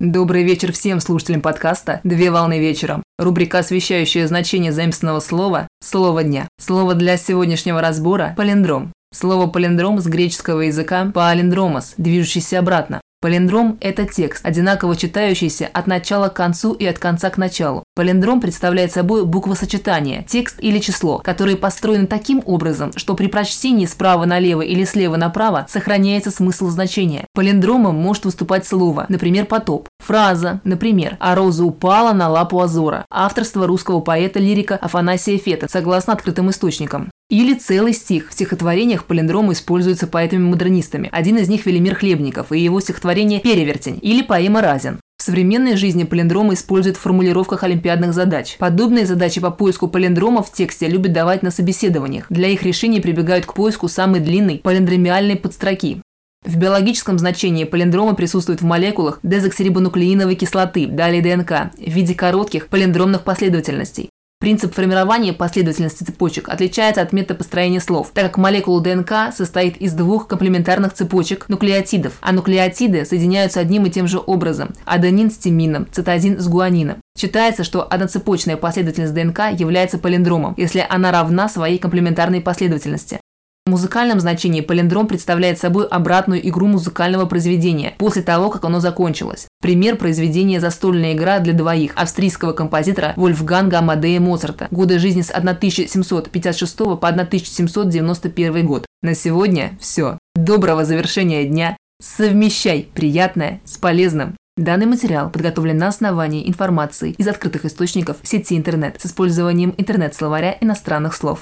Добрый вечер всем слушателям подкаста «Две волны вечером». Рубрика, освещающая значение заимственного слова «Слово дня». Слово для сегодняшнего разбора – «палиндром». Слово «палиндром» с греческого языка «паалиндромос», движущийся обратно. Палиндром – это текст, одинаково читающийся от начала к концу и от конца к началу. Палиндром представляет собой буквосочетание, текст или число, которые построены таким образом, что при прочтении справа налево или слева направо сохраняется смысл значения. Палиндромом может выступать слово, например, «потоп», фраза, например, «А роза упала на лапу Азора», авторство русского поэта-лирика Афанасия Фета, согласно открытым источникам. Или целый стих. В стихотворениях палиндромы используются поэтами-модернистами. Один из них Велимир Хлебников и его стихотворение «Перевертень» или поэма «Разин». В современной жизни палиндромы используют в формулировках олимпиадных задач. Подобные задачи по поиску палиндромов в тексте любят давать на собеседованиях. Для их решения прибегают к поиску самой длинной палиндромиальной подстроки. В биологическом значении палиндромы присутствуют в молекулах дезоксирибонуклеиновой кислоты, далее ДНК, в виде коротких палиндромных последовательностей. Принцип формирования последовательности цепочек отличается от метода построения слов, так как молекула ДНК состоит из двух комплементарных цепочек нуклеотидов, а нуклеотиды соединяются одним и тем же образом – аденин с тимином, цитозин с гуанином. Считается, что одноцепочная последовательность ДНК является палиндромом, если она равна своей комплементарной последовательности. В музыкальном значении палиндром представляет собой обратную игру музыкального произведения после того, как оно закончилось. Пример произведения «Застольная игра для двоих» австрийского композитора Вольфганга Амадея Моцарта, годы жизни с 1756 по 1791 год. На сегодня все. Доброго завершения дня. Совмещай приятное с полезным. Данный материал подготовлен на основании информации из открытых источников сети интернет с использованием интернет-словаря иностранных слов.